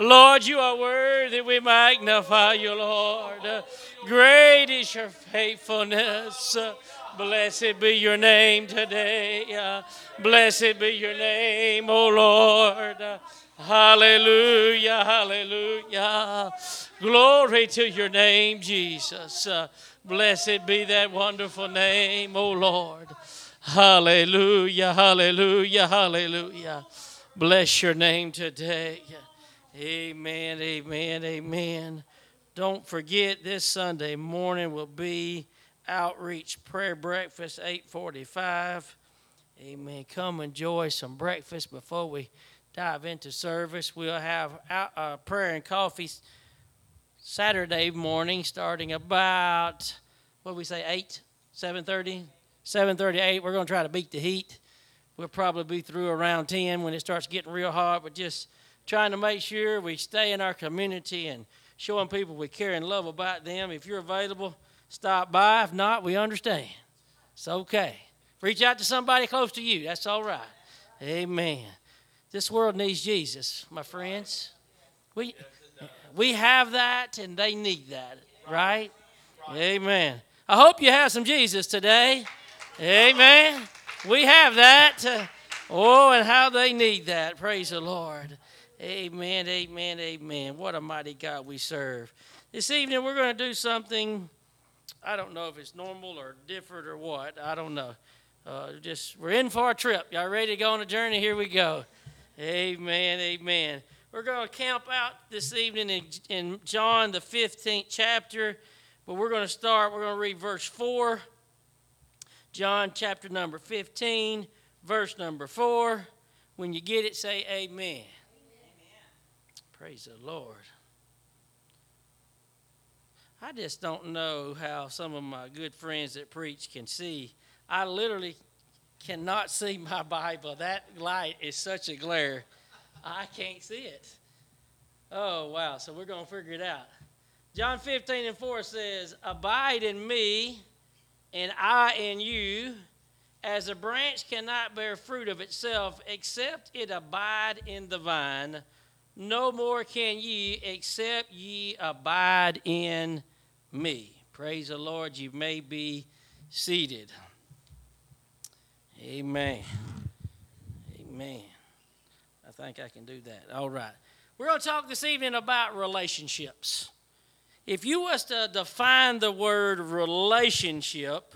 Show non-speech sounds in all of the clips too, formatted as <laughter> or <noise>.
Lord, you are worthy. We magnify you, Lord. Great is your faithfulness. Blessed be your name today. Blessed be your name, O Lord. Hallelujah, hallelujah. Glory to your name, Jesus. Blessed be that wonderful name, O Lord. Hallelujah, hallelujah, hallelujah. Bless your name today. Amen, amen, amen. Don't forget this Sunday morning will be outreach prayer breakfast 845. Amen. Come enjoy some breakfast before we dive into service. We'll have out, uh, prayer and coffee Saturday morning starting about what we say 8 7:30 7:38 we're going to try to beat the heat we'll probably be through around 10 when it starts getting real hot but just trying to make sure we stay in our community and showing people we care and love about them if you're available stop by if not we understand it's okay reach out to somebody close to you that's all right amen this world needs jesus my friends we we have that and they need that right amen I hope you have some Jesus today. Amen. We have that. Oh, and how they need that. Praise the Lord. Amen, amen, amen. What a mighty God we serve. This evening we're going to do something, I don't know if it's normal or different or what. I don't know. Uh, just we're in for a trip. Y'all ready to go on a journey? Here we go. Amen, amen. We're going to camp out this evening in, in John, the 15th chapter. But we're going to start, we're going to read verse 4, John chapter number 15, verse number 4. When you get it, say amen. Praise the Lord. I just don't know how some of my good friends that preach can see. I literally cannot see my <laughs> Bible. That light is such a glare. I can't see it. Oh, wow. So we're going to figure it out. John 15 and 4 says, Abide in me, and I in you, as a branch cannot bear fruit of itself except it abide in the vine. No more can ye except ye abide in me. Praise the Lord. You may be seated. Amen. Amen. I think I can do that. All right. We're going to talk this evening about relationships. If you was to define the word relationship,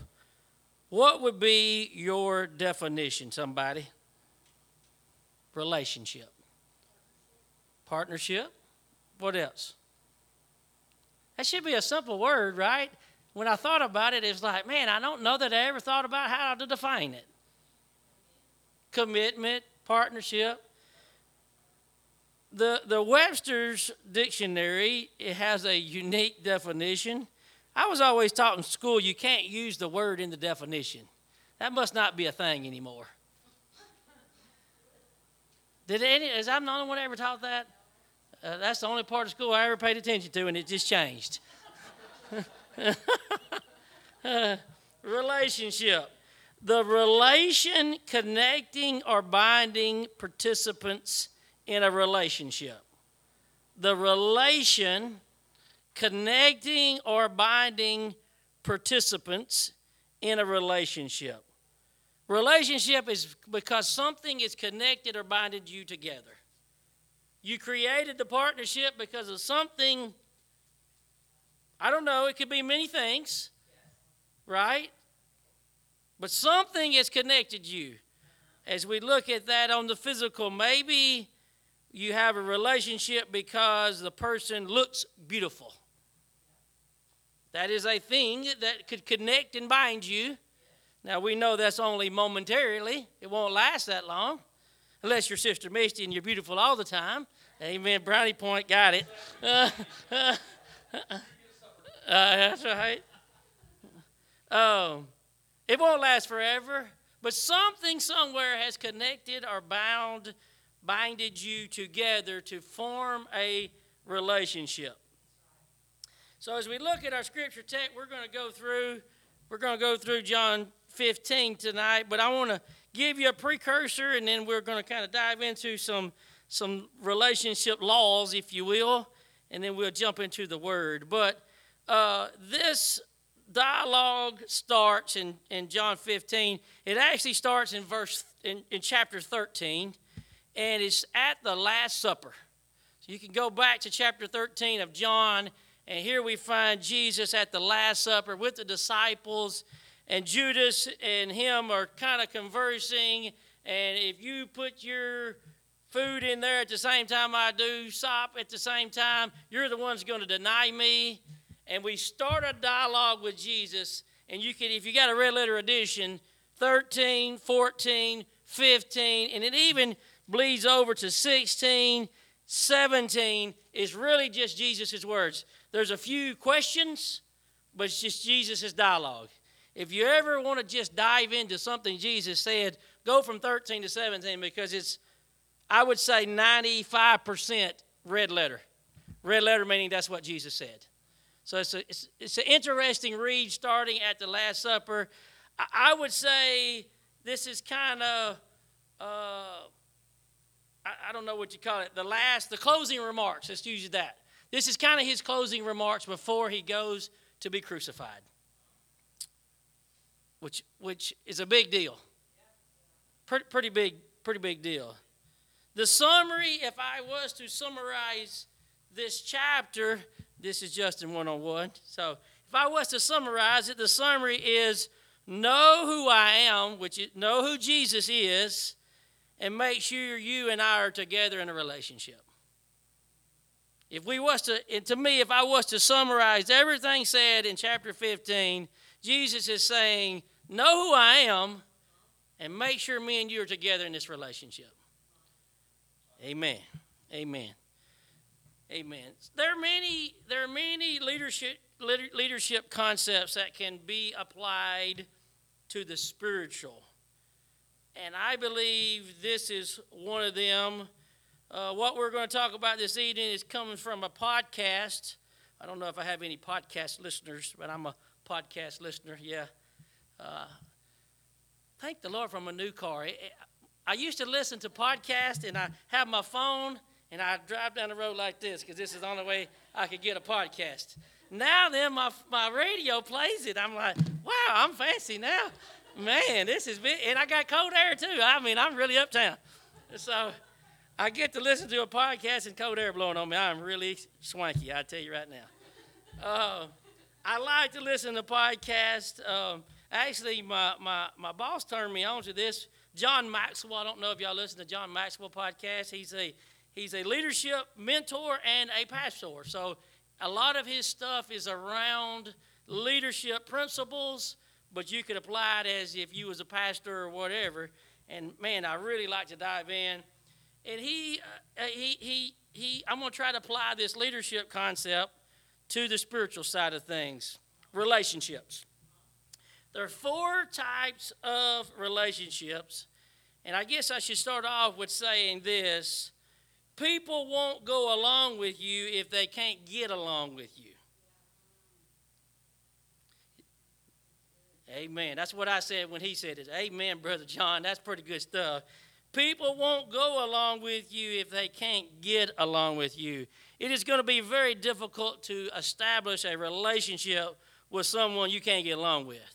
what would be your definition, somebody? Relationship. Partnership? What else? That should be a simple word, right? When I thought about it, it's like, man, I don't know that I ever thought about how to define it. Commitment, partnership, the, the Webster's dictionary it has a unique definition. I was always taught in school you can't use the word in the definition. That must not be a thing anymore. Did any? Is I'm the only one ever taught that? Uh, that's the only part of school I ever paid attention to, and it just changed. uh, <laughs> relationship. The relation connecting or binding participants in a relationship. The relation connecting or binding participants in a relationship. Relationship is because something is connected or binded you together. You created the partnership because of something, I don't know, it could be many things, right? But something has connected you. As we look at that on the physical, maybe you have a relationship because the person looks beautiful. That is a thing that could connect and bind you. Now, we know that's only momentarily, it won't last that long, unless you're Sister Misty and you're beautiful all the time. Amen. Brownie Point got it. Uh, <laughs> uh, uh, that's right. Um, it won't last forever, but something somewhere has connected or bound binded you together to form a relationship. So as we look at our scripture text, we're going to go through we're going to go through John 15 tonight, but I want to give you a precursor and then we're going to kind of dive into some some relationship laws, if you will, and then we'll jump into the word. But uh, this dialogue starts in, in John 15. It actually starts in verse in, in chapter 13, and it's at the Last Supper. So you can go back to chapter 13 of John, and here we find Jesus at the Last Supper with the disciples, and Judas and him are kind of conversing. And if you put your food in there at the same time I do, sop at the same time, you're the ones going to deny me. And we start a dialogue with Jesus, and you can, if you got a red letter edition, 13, 14, 15, and it even bleeds over to 16 17 is really just Jesus' words. There's a few questions, but it's just Jesus' dialogue. If you ever want to just dive into something Jesus said, go from 13 to 17 because it's, I would say, 95% red letter. Red letter meaning that's what Jesus said. So it's, a, it's, it's an interesting read starting at the Last Supper. I, I would say this is kind of. Uh, I, I don't know what you call it, the last, the closing remarks. Let's use that. This is kind of his closing remarks before he goes to be crucified, which, which is a big deal. Pretty, pretty big, pretty big deal. The summary, if I was to summarize this chapter, this is one on one. So if I was to summarize it, the summary is know who I am, which is know who Jesus is, and make sure you and I are together in a relationship. If we was to, to me, if I was to summarize everything said in chapter 15, Jesus is saying, know who I am and make sure me and you are together in this relationship. Amen. Amen. Amen. There are many, there are many leadership, leadership concepts that can be applied to the spiritual and I believe this is one of them. Uh, what we're going to talk about this evening is coming from a podcast. I don't know if I have any podcast listeners, but I'm a podcast listener. Yeah. Uh, thank the Lord for a new car. I used to listen to podcasts, and I have my phone, and I drive down the road like this because this is the only way I could get a podcast. Now then, my my radio plays it. I'm like, wow, I'm fancy now. Man, this is big. And I got cold air too. I mean, I'm really uptown. So I get to listen to a podcast and cold air blowing on me. I'm really swanky, I tell you right now. Uh, I like to listen to podcasts. Um, actually, my, my, my boss turned me on to this. John Maxwell. I don't know if y'all listen to John Maxwell podcast. He's a he's a leadership mentor and a pastor. So a lot of his stuff is around leadership principles but you could apply it as if you was a pastor or whatever. And man, I really like to dive in. And he, uh, uh, he, he, he, I'm going to try to apply this leadership concept to the spiritual side of things relationships. There are four types of relationships. And I guess I should start off with saying this people won't go along with you if they can't get along with you. Amen. That's what I said when he said it. Amen, Brother John. That's pretty good stuff. People won't go along with you if they can't get along with you. It is going to be very difficult to establish a relationship with someone you can't get along with.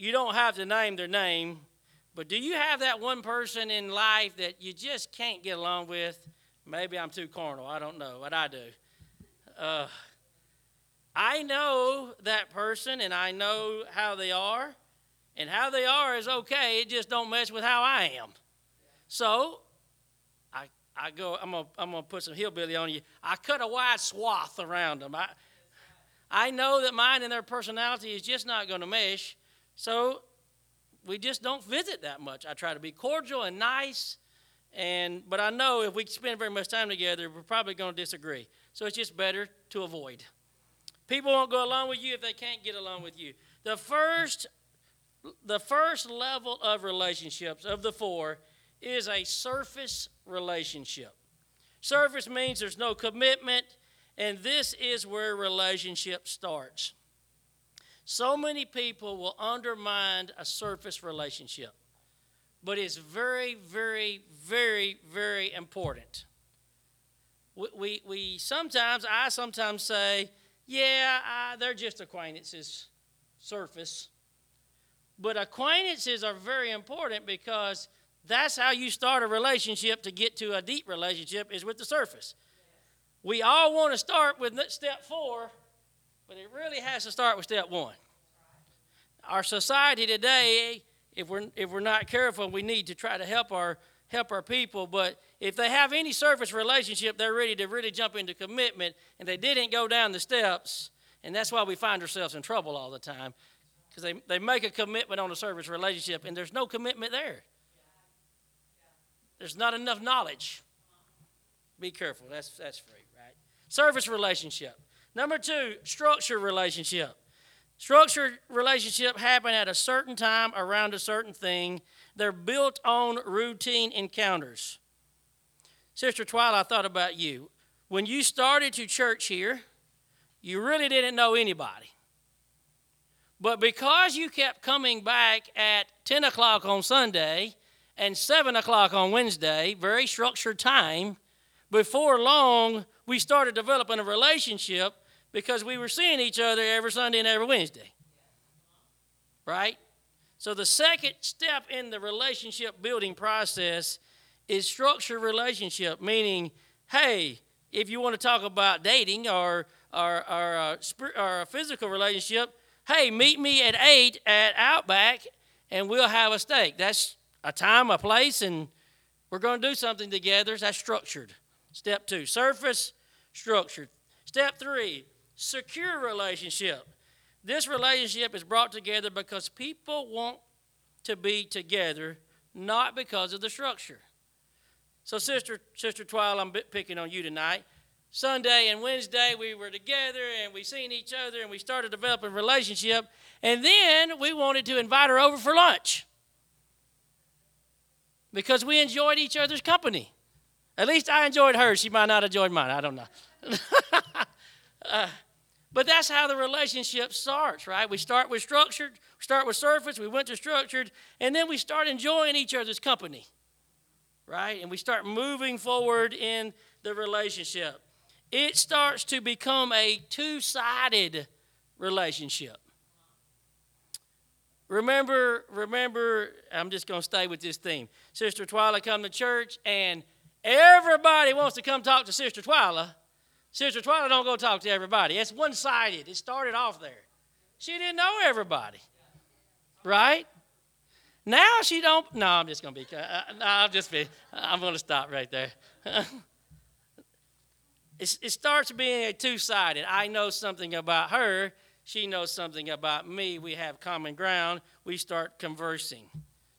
You don't have to name their name, but do you have that one person in life that you just can't get along with? Maybe I'm too carnal. I don't know what I do. Uh, I know that person and I know how they are, and how they are is okay. It just don't mess with how I am. So I I go. I'm gonna I'm gonna put some hillbilly on you. I cut a wide swath around them. I I know that mine and their personality is just not to mesh. So we just don't visit that much. I try to be cordial and nice, and but I know if we spend very much time together, we're probably going to disagree. So it's just better to avoid. People won't go along with you if they can't get along with you. The first, the first level of relationships of the four is a surface relationship. Surface means there's no commitment, and this is where relationship starts. So many people will undermine a surface relationship. but it's very, very, very, very important. We, we, we sometimes, I sometimes say, yeah, I, they're just acquaintances, surface. But acquaintances are very important because that's how you start a relationship to get to a deep relationship is with the surface. We all want to start with step four, but it really has to start with step one. Our society today, if we're, if we're not careful, we need to try to help our, help our people. But if they have any surface relationship, they're ready to really jump into commitment, and they didn't go down the steps. And that's why we find ourselves in trouble all the time because they, they make a commitment on a service relationship, and there's no commitment there. There's not enough knowledge. Be careful. That's, that's free, right? Service relationship. Number two, structure relationship. Structured relationship happen at a certain time around a certain thing. They're built on routine encounters. Sister Twyla, I thought about you. When you started to church here, you really didn't know anybody. But because you kept coming back at 10 o'clock on Sunday and 7 o'clock on Wednesday, very structured time, before long, we started developing a relationship because we were seeing each other every Sunday and every Wednesday. Right? So, the second step in the relationship building process is structured relationship, meaning, hey, if you want to talk about dating or, or, or, uh, or a physical relationship, hey, meet me at 8 at Outback and we'll have a steak. That's a time, a place, and we're going to do something together. That's structured. Step two, surface, structured. Step three, secure relationship. This relationship is brought together because people want to be together, not because of the structure. So, Sister, Sister Twyla, I'm picking on you tonight. Sunday and Wednesday we were together and we seen each other and we started developing a relationship. And then we wanted to invite her over for lunch because we enjoyed each other's company. At least I enjoyed hers. She might not have enjoyed mine. I don't know. <laughs> uh, but that's how the relationship starts, right? We start with structured, we start with surface, we went to structured, and then we start enjoying each other's company, right? And we start moving forward in the relationship it starts to become a two sided relationship. Remember, remember, I'm just going to stay with this theme. Sister Twyla come to church, and everybody wants to come talk to Sister Twyla. Sister Twyla don't go talk to everybody. It's one sided. It started off there. She didn't know everybody, right? Now she don't. No, I'm just to be. Uh, no, I'm just be. I'm to stop right there. <laughs> It's, it starts being a two sided. I know something about her, she knows something about me. We have common ground. We start conversing.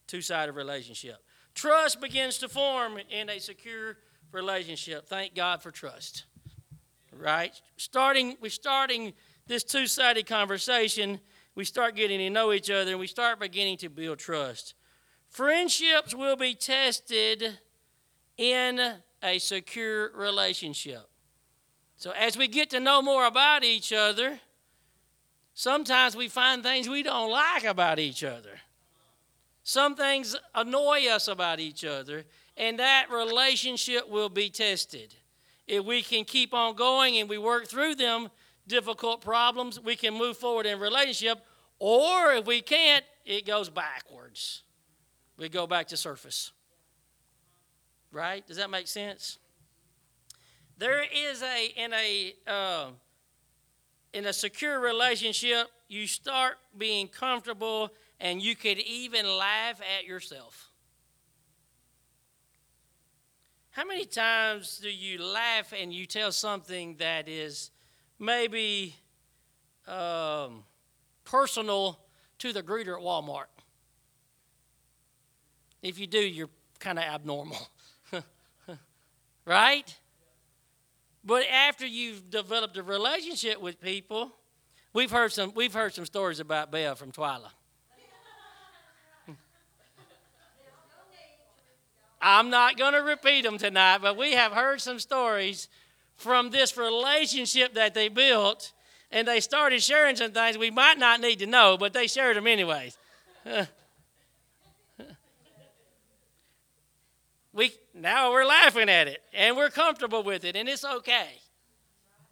Two sided relationship. Trust begins to form in a secure relationship. Thank God for trust. Right? Starting, we're starting this two sided conversation. We start getting to know each other and we start beginning to build trust. Friendships will be tested in a secure relationship. So, as we get to know more about each other, sometimes we find things we don't like about each other. Some things annoy us about each other, and that relationship will be tested. If we can keep on going and we work through them difficult problems, we can move forward in relationship. Or if we can't, it goes backwards. We go back to surface. Right? Does that make sense? There is a in a uh, in a secure relationship, you start being comfortable, and you could even laugh at yourself. How many times do you laugh and you tell something that is maybe um, personal to the greeter at Walmart? If you do, you're kind of abnormal. <laughs> right? But after you've developed a relationship with people, we've heard some, we've heard some stories about Belle from Twyla. I'm not going to repeat them tonight, but we have heard some stories from this relationship that they built, and they started sharing some things we might not need to know, but they shared them anyways. <laughs> we now we're laughing at it and we're comfortable with it and it's okay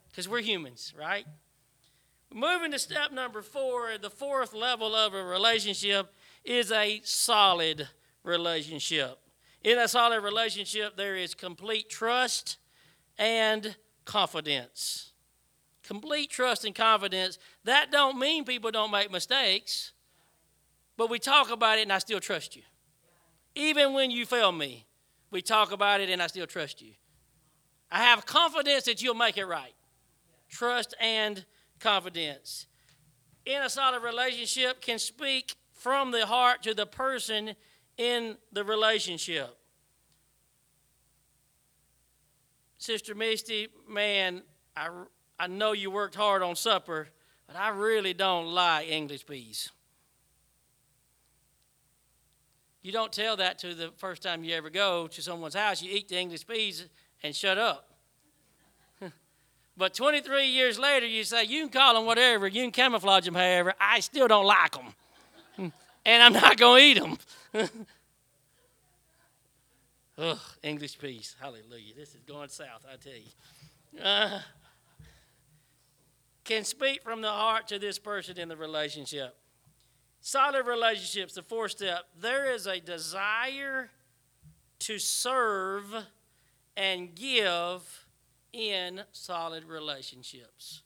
because we're humans, right? Moving to step number four, the fourth level of a relationship is a solid relationship. In a solid relationship, there is complete trust and confidence. Complete trust and confidence. That don't mean people don't make mistakes, but we talk about it and I still trust you. Even when you fail me, we talk about it and I still trust you. I have confidence that you'll make it right. Trust and confidence. In a solid relationship can speak from the heart to the person in the relationship. Sister Misty, man, I, I know you worked hard on supper, but I really don't like English peas. You don't tell that to the first time you ever go to someone's house. You eat the English peas and shut up. <laughs> but 23 years later, you say, you can call them whatever, you can camouflage them however, I still don't like them. <laughs> and I'm not going to eat them. <laughs> Ugh, English peace. Hallelujah. This is going south, I tell you. Uh, can speak from the heart to this person in the relationship. Solid relationships, the fourth step, there is a desire to serve and give in solid relationships.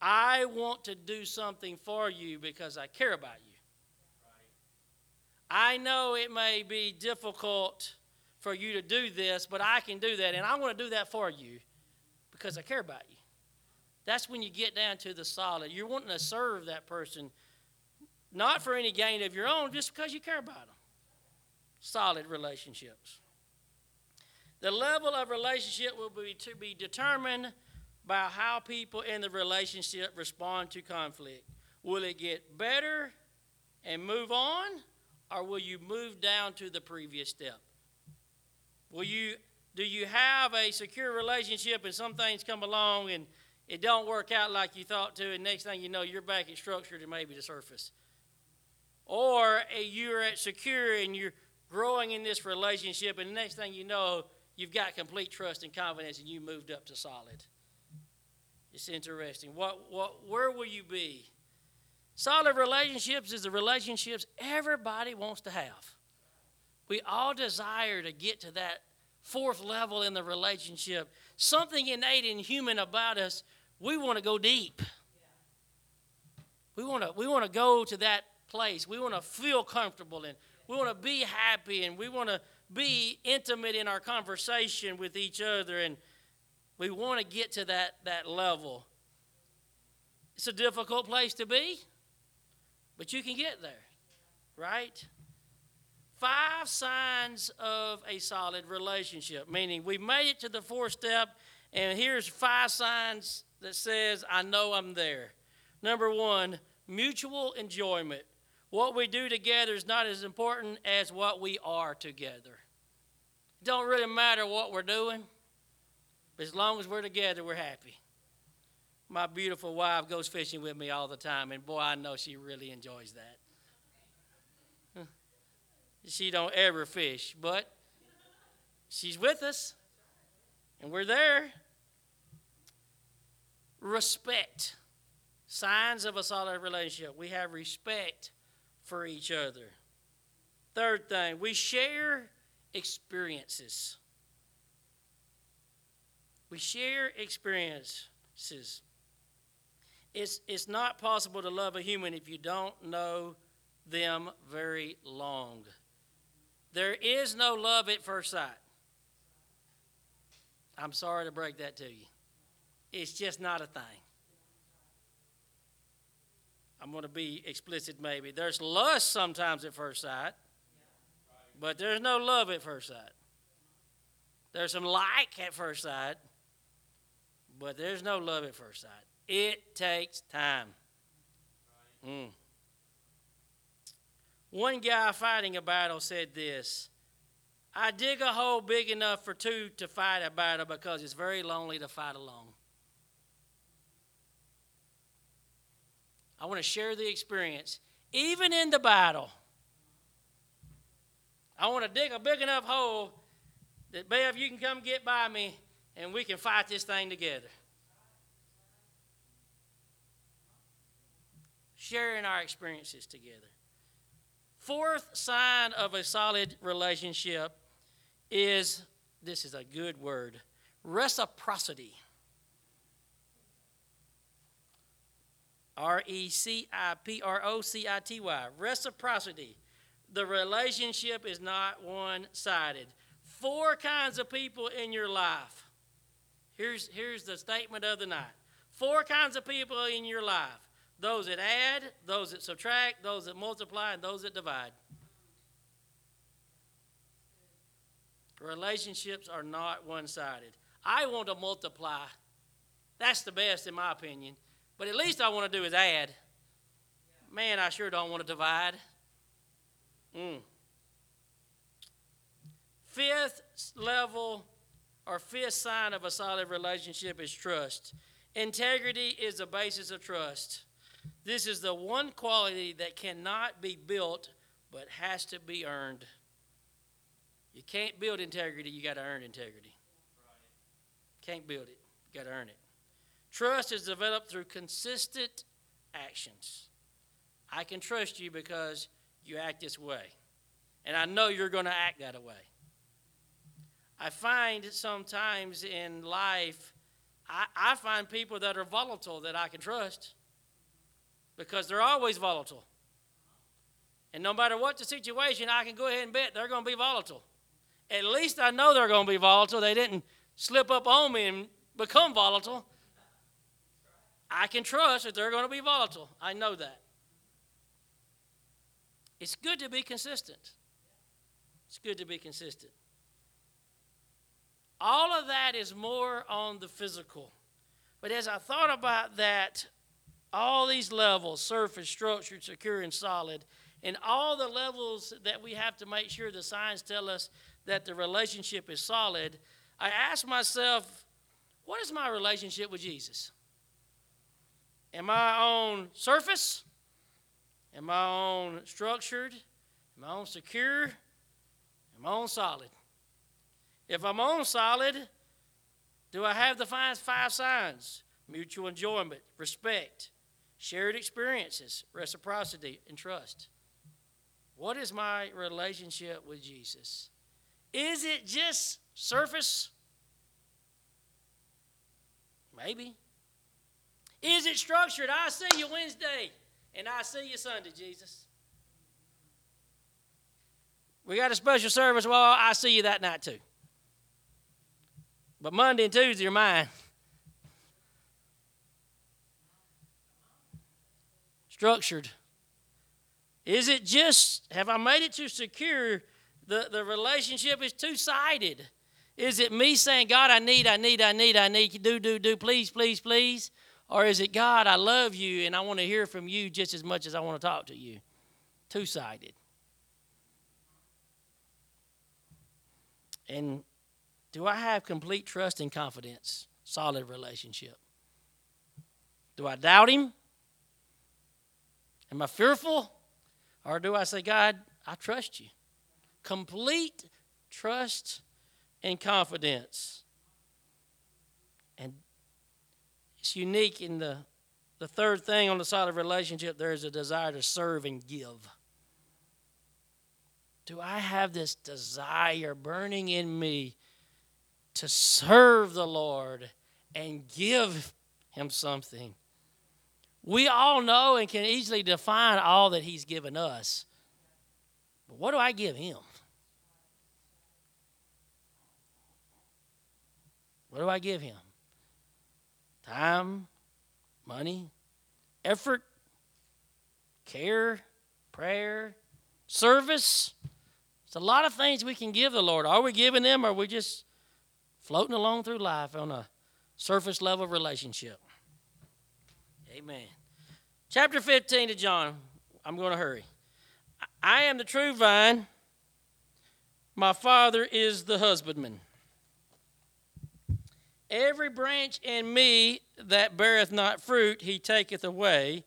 I want to do something for you because I care about you. I know it may be difficult for you to do this, but I can do that, and I want to do that for you because I care about you. That's when you get down to the solid. You're wanting to serve that person not for any gain of your own, just because you care about them. Solid relationships. The level of relationship will be to be determined by how people in the relationship respond to conflict. Will it get better and move on, or will you move down to the previous step? Will you do you have a secure relationship and some things come along and it don't work out like you thought to, and next thing you know, you're back at structure to maybe the surface? Or you're at secure and you're growing in this relationship, and the next thing you know, you've got complete trust and confidence, and you moved up to solid. It's interesting. What, what, where will you be? Solid relationships is the relationships everybody wants to have. We all desire to get to that fourth level in the relationship. Something innate and human about us, we want to go deep. We want to we want to go to that place. We want to feel comfortable and we want to be happy and we want to be intimate in our conversation with each other and we want to get to that, that level. It's a difficult place to be, but you can get there, right? Five signs of a solid relationship, meaning we made it to the fourth step, and here's five signs that says, I know I'm there. Number one, mutual enjoyment. What we do together is not as important as what we are together. It don't really matter what we're doing, as long as we're together, we're happy. My beautiful wife goes fishing with me all the time, and boy, I know she really enjoys that. She don't ever fish, but she's with us, and we're there. Respect. Signs of a solid relationship. We have respect for each other. Third thing, we share experiences. We share experiences. It's, it's not possible to love a human if you don't know them very long. There is no love at first sight. I'm sorry to break that to you. It's just not a thing. I'm going to be explicit maybe. There's lust sometimes at first sight, but there's no love at first sight. There's some like at first sight, but there's no love at first sight. It takes time. Mm. One guy fighting a battle said this I dig a hole big enough for two to fight a battle because it's very lonely to fight alone. I want to share the experience, even in the battle. I want to dig a big enough hole that, Bev, you can come get by me and we can fight this thing together. Sharing our experiences together. Fourth sign of a solid relationship is this is a good word reciprocity. R E C I P R O C I T Y. Reciprocity. The relationship is not one sided. Four kinds of people in your life. Here's, here's the statement of the night four kinds of people in your life those that add, those that subtract, those that multiply, and those that divide. Relationships are not one sided. I want to multiply. That's the best, in my opinion. But at least I want to do is add. Man, I sure don't want to divide. Mm. Fifth level or fifth sign of a solid relationship is trust. Integrity is the basis of trust. This is the one quality that cannot be built but has to be earned. You can't build integrity, you got to earn integrity. Can't build it, you got to earn it. Trust is developed through consistent actions. I can trust you because you act this way. And I know you're going to act that way. I find sometimes in life, I, I find people that are volatile that I can trust because they're always volatile. And no matter what the situation, I can go ahead and bet they're going to be volatile. At least I know they're going to be volatile. They didn't slip up on me and become volatile. I can trust that they're going to be volatile. I know that. It's good to be consistent. It's good to be consistent. All of that is more on the physical. But as I thought about that, all these levels surface, structured, secure, and solid and all the levels that we have to make sure the signs tell us that the relationship is solid I ask myself, what is my relationship with Jesus? Am I on surface? Am I on structured? Am I on secure? Am I on solid? If I'm on solid, do I have the five signs? Mutual enjoyment, respect, shared experiences, reciprocity, and trust. What is my relationship with Jesus? Is it just surface? Maybe. Is it structured? I see you Wednesday and I see you Sunday, Jesus. We got a special service. Well, I see you that night too. But Monday and Tuesday are mine. Structured. Is it just, have I made it too secure? The, the relationship is two sided. Is it me saying, God, I need, I need, I need, I need, do, do, do, please, please, please? Or is it, God, I love you and I want to hear from you just as much as I want to talk to you? Two sided. And do I have complete trust and confidence? Solid relationship. Do I doubt Him? Am I fearful? Or do I say, God, I trust you? Complete trust and confidence. And it's unique in the, the third thing on the side of relationship, there is a desire to serve and give. Do I have this desire burning in me to serve the Lord and give Him something? We all know and can easily define all that He's given us. But what do I give Him? What do I give him? Time, money, effort, care, prayer, service. It's a lot of things we can give the Lord. Are we giving them or are we just floating along through life on a surface level relationship? Amen. Chapter 15 of John. I'm going to hurry. I am the true vine. My Father is the husbandman. Every branch in me that beareth not fruit, he taketh away.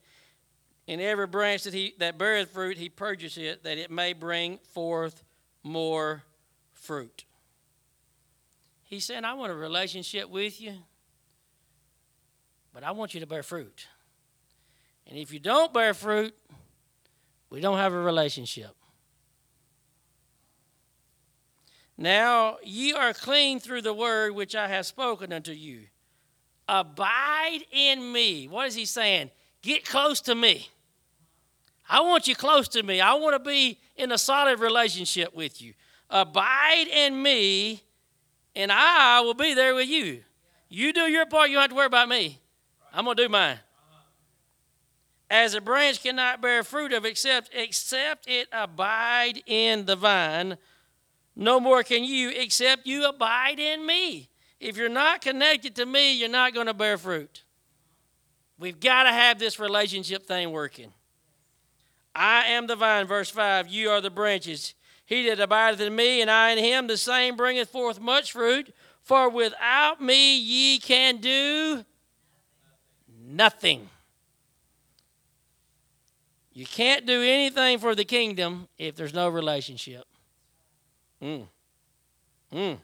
And every branch that, he, that beareth fruit, he purges it, that it may bring forth more fruit. He's saying, I want a relationship with you, but I want you to bear fruit. And if you don't bear fruit, we don't have a relationship. Now ye are clean through the word which I have spoken unto you. Abide in me. What is he saying? Get close to me. I want you close to me. I want to be in a solid relationship with you. Abide in me, and I will be there with you. You do your part, you don't have to worry about me. I'm going to do mine. As a branch cannot bear fruit of except except it abide in the vine, no more can you except you abide in me. If you're not connected to me, you're not going to bear fruit. We've got to have this relationship thing working. I am the vine, verse 5. You are the branches. He that abideth in me, and I in him, the same bringeth forth much fruit. For without me ye can do nothing. You can't do anything for the kingdom if there's no relationship. Mm. Mm.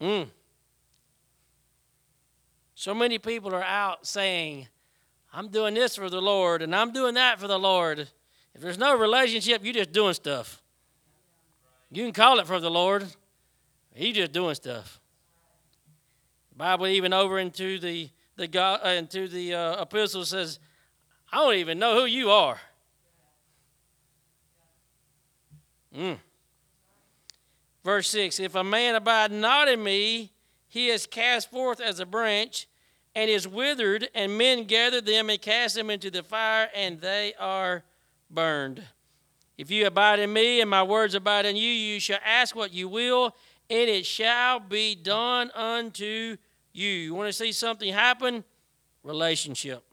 Mm. So many people are out saying, I'm doing this for the Lord and I'm doing that for the Lord. If there's no relationship, you're just doing stuff. You can call it for the Lord. He's just doing stuff. The Bible even over into the the God uh, into the uh, epistle says, I don't even know who you are. Mm. Verse 6 If a man abide not in me, he is cast forth as a branch and is withered, and men gather them and cast them into the fire, and they are burned. If you abide in me, and my words abide in you, you shall ask what you will, and it shall be done unto you. You want to see something happen? Relationship.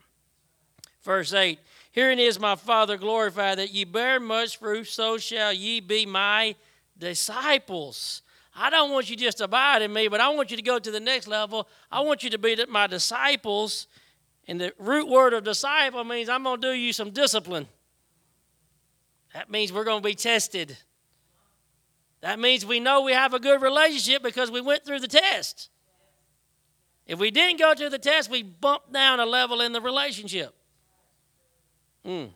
Verse 8 Herein is my Father glorified, that ye bear much fruit, so shall ye be my disciples. I don't want you just to abide in me, but I want you to go to the next level. I want you to be my disciples. And the root word of disciple means I'm going to do you some discipline. That means we're going to be tested. That means we know we have a good relationship because we went through the test. If we didn't go through the test, we bumped down a level in the relationship. Mm.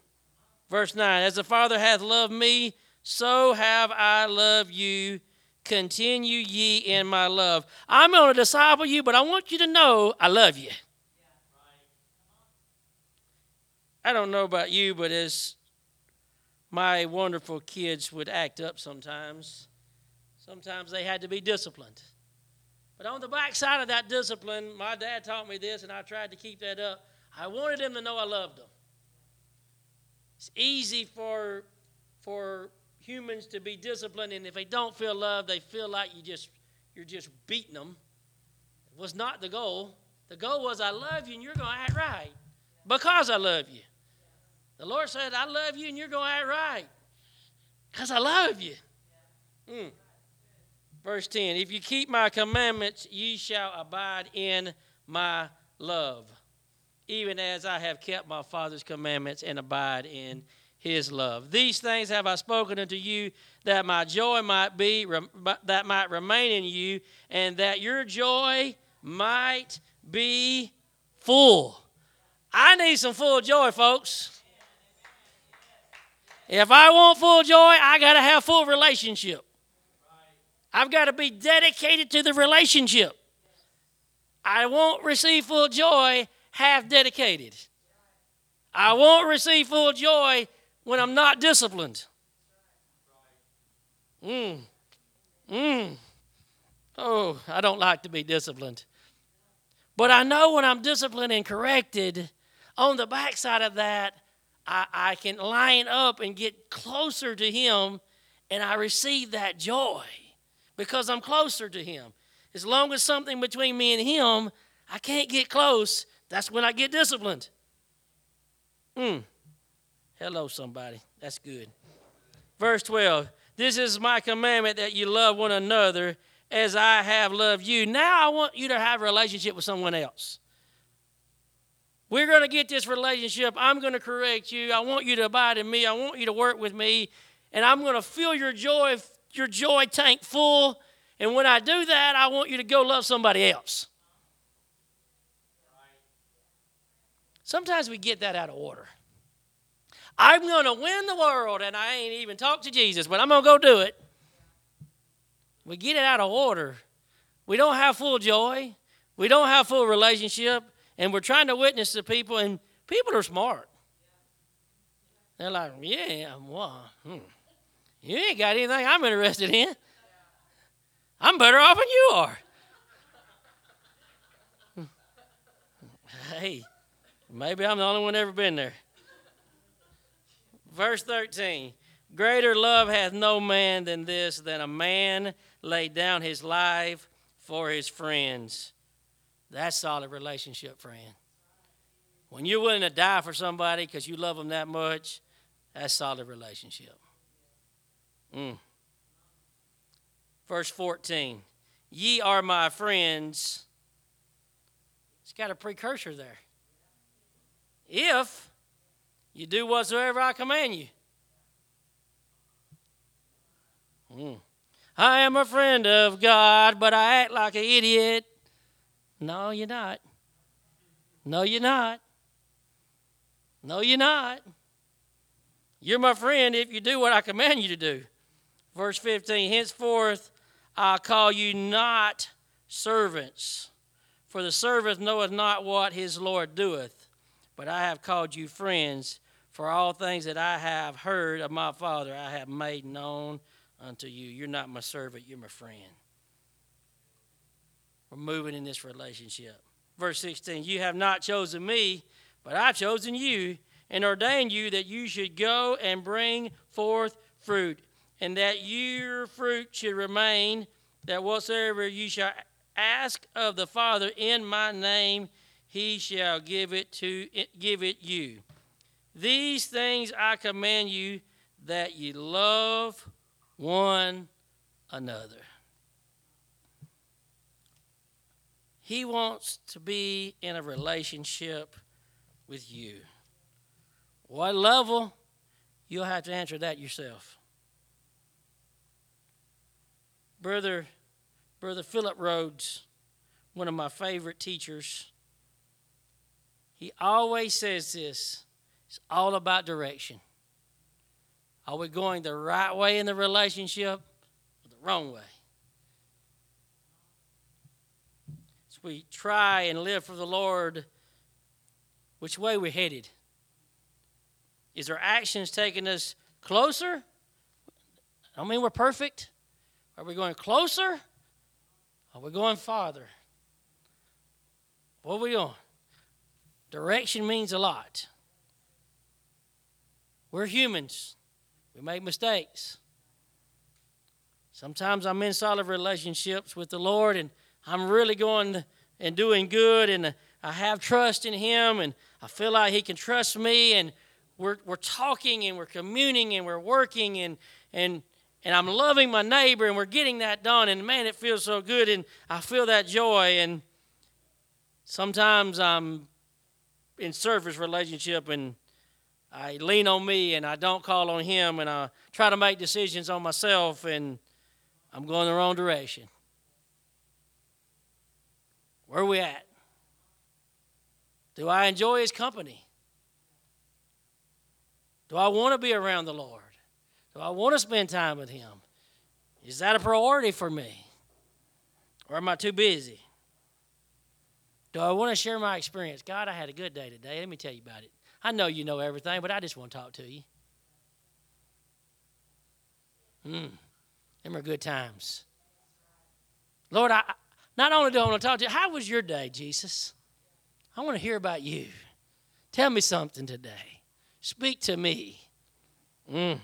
Verse 9 As the Father hath loved me, so have I loved you Continue ye in my love. I'm going to disciple you, but I want you to know I love you. I don't know about you, but as my wonderful kids would act up sometimes, sometimes they had to be disciplined. But on the backside of that discipline, my dad taught me this, and I tried to keep that up. I wanted them to know I loved them. It's easy for, for humans to be disciplined, and if they don't feel love, they feel like you just you're just beating them. It was not the goal. The goal was I love you and you're going to act right because I love you. The Lord said, I love you and you're going to act right because I love you. Mm. Verse 10 If you keep my commandments, ye shall abide in my love, even as I have kept my Father's commandments and abide in his love. These things have I spoken unto you that my joy might be that might remain in you and that your joy might be full. I need some full joy, folks. If I want full joy, I got to have full relationship. I've got to be dedicated to the relationship. I won't receive full joy half dedicated. I won't receive full joy when I'm not disciplined. Mm. Mm. Oh, I don't like to be disciplined. But I know when I'm disciplined and corrected, on the backside of that, I, I can line up and get closer to Him, and I receive that joy because I'm closer to Him. As long as something between me and Him, I can't get close. That's when I get disciplined. Mm. Hello, somebody. That's good. Verse 12 This is my commandment that you love one another as I have loved you. Now I want you to have a relationship with someone else. We're going to get this relationship. I'm going to correct you. I want you to abide in me. I want you to work with me. And I'm going to fill your joy, your joy tank full. And when I do that, I want you to go love somebody else. Sometimes we get that out of order. I'm going to win the world, and I ain't even talked to Jesus, but I'm going to go do it. We get it out of order. We don't have full joy. We don't have full relationship, and we're trying to witness to people, and people are smart. They're like, yeah, well, hmm. you ain't got anything I'm interested in. I'm better off than you are. <laughs> hey, maybe I'm the only one ever been there. Verse 13 Greater love hath no man than this, than a man lay down his life for his friends. That's solid relationship, friend. When you're willing to die for somebody because you love them that much, that's solid relationship. Mm. Verse 14 Ye are my friends. It's got a precursor there. If you do whatsoever I command you. Mm. I am a friend of God, but I act like an idiot. No, you're not. No, you're not. No, you're not. You're my friend if you do what I command you to do. Verse 15 Henceforth I call you not servants, for the servant knoweth not what his Lord doeth, but I have called you friends, for all things that I have heard of my Father I have made known unto you. You're not my servant, you're my friend. We're moving in this relationship. Verse 16 You have not chosen me, but I've chosen you and ordained you that you should go and bring forth fruit, and that your fruit should remain, that whatsoever you shall ask of the Father in my name, he shall give it to give it you. These things I command you that ye love one another. He wants to be in a relationship with you. What level? You'll have to answer that yourself. Brother, Brother Philip Rhodes, one of my favorite teachers, he always says this it's all about direction. Are we going the right way in the relationship or the wrong way? As we try and live for the Lord, which way we're headed? Is our actions taking us closer? I don't mean we're perfect. Are we going closer? Are we going farther? What are we doing? Direction means a lot. We're humans. We make mistakes. Sometimes I'm in solid relationships with the Lord and I'm really going and doing good and I have trust in Him and I feel like He can trust me and we're, we're talking and we're communing and we're working and, and, and I'm loving my neighbor and we're getting that done. And man, it feels so good and I feel that joy. And sometimes I'm in service relationship and I lean on me and I don't call on him and I try to make decisions on myself and I'm going the wrong direction. Where are we at? Do I enjoy his company? Do I want to be around the Lord? Do I want to spend time with Him? Is that a priority for me? Or am I too busy? Do I want to share my experience? God, I had a good day today. Let me tell you about it. I know you know everything, but I just want to talk to you. Hmm. Them are good times. Lord, I not only do I want to talk to you, how was your day, Jesus? I want to hear about you. Tell me something today. Speak to me. Mm.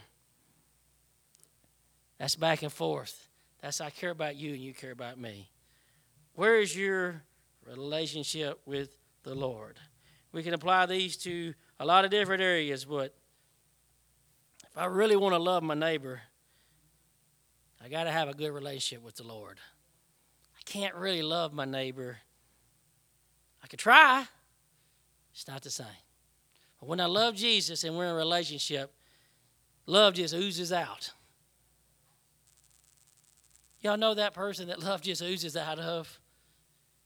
That's back and forth. That's I care about you and you care about me. Where is your relationship with the Lord? We can apply these to a lot of different areas, but if I really want to love my neighbor, I got to have a good relationship with the Lord. I can't really love my neighbor. I could try, it's not the same. But When I love Jesus and we're in a relationship, love just oozes out. Y'all know that person that <laughs> love just oozes out of?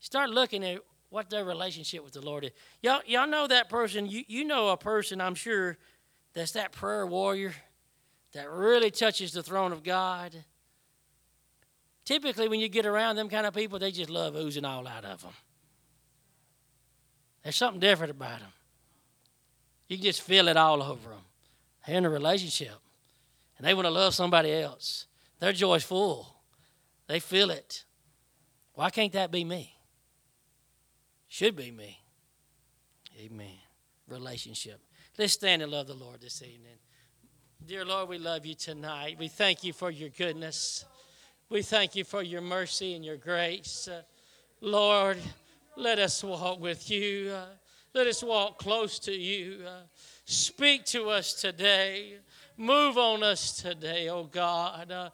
Start looking at what their relationship with the Lord is. Y'all, y'all know that person, you, you know a person, I'm sure, that's that prayer warrior that really touches the throne of God. Typically, when you get around them kind of people, they just love oozing all out of them. There's something different about them. You can just feel it all over them. They're in a relationship, and they want to love somebody else. Their joy's full. They feel it. Why can't that be me? Should be me. Amen. Relationship. Let's stand and love the Lord this evening. Dear Lord, we love you tonight. We thank you for your goodness. We thank you for your mercy and your grace. Uh, Lord, let us walk with you. Uh, let us walk close to you. Uh, speak to us today. Move on us today, oh God. Uh,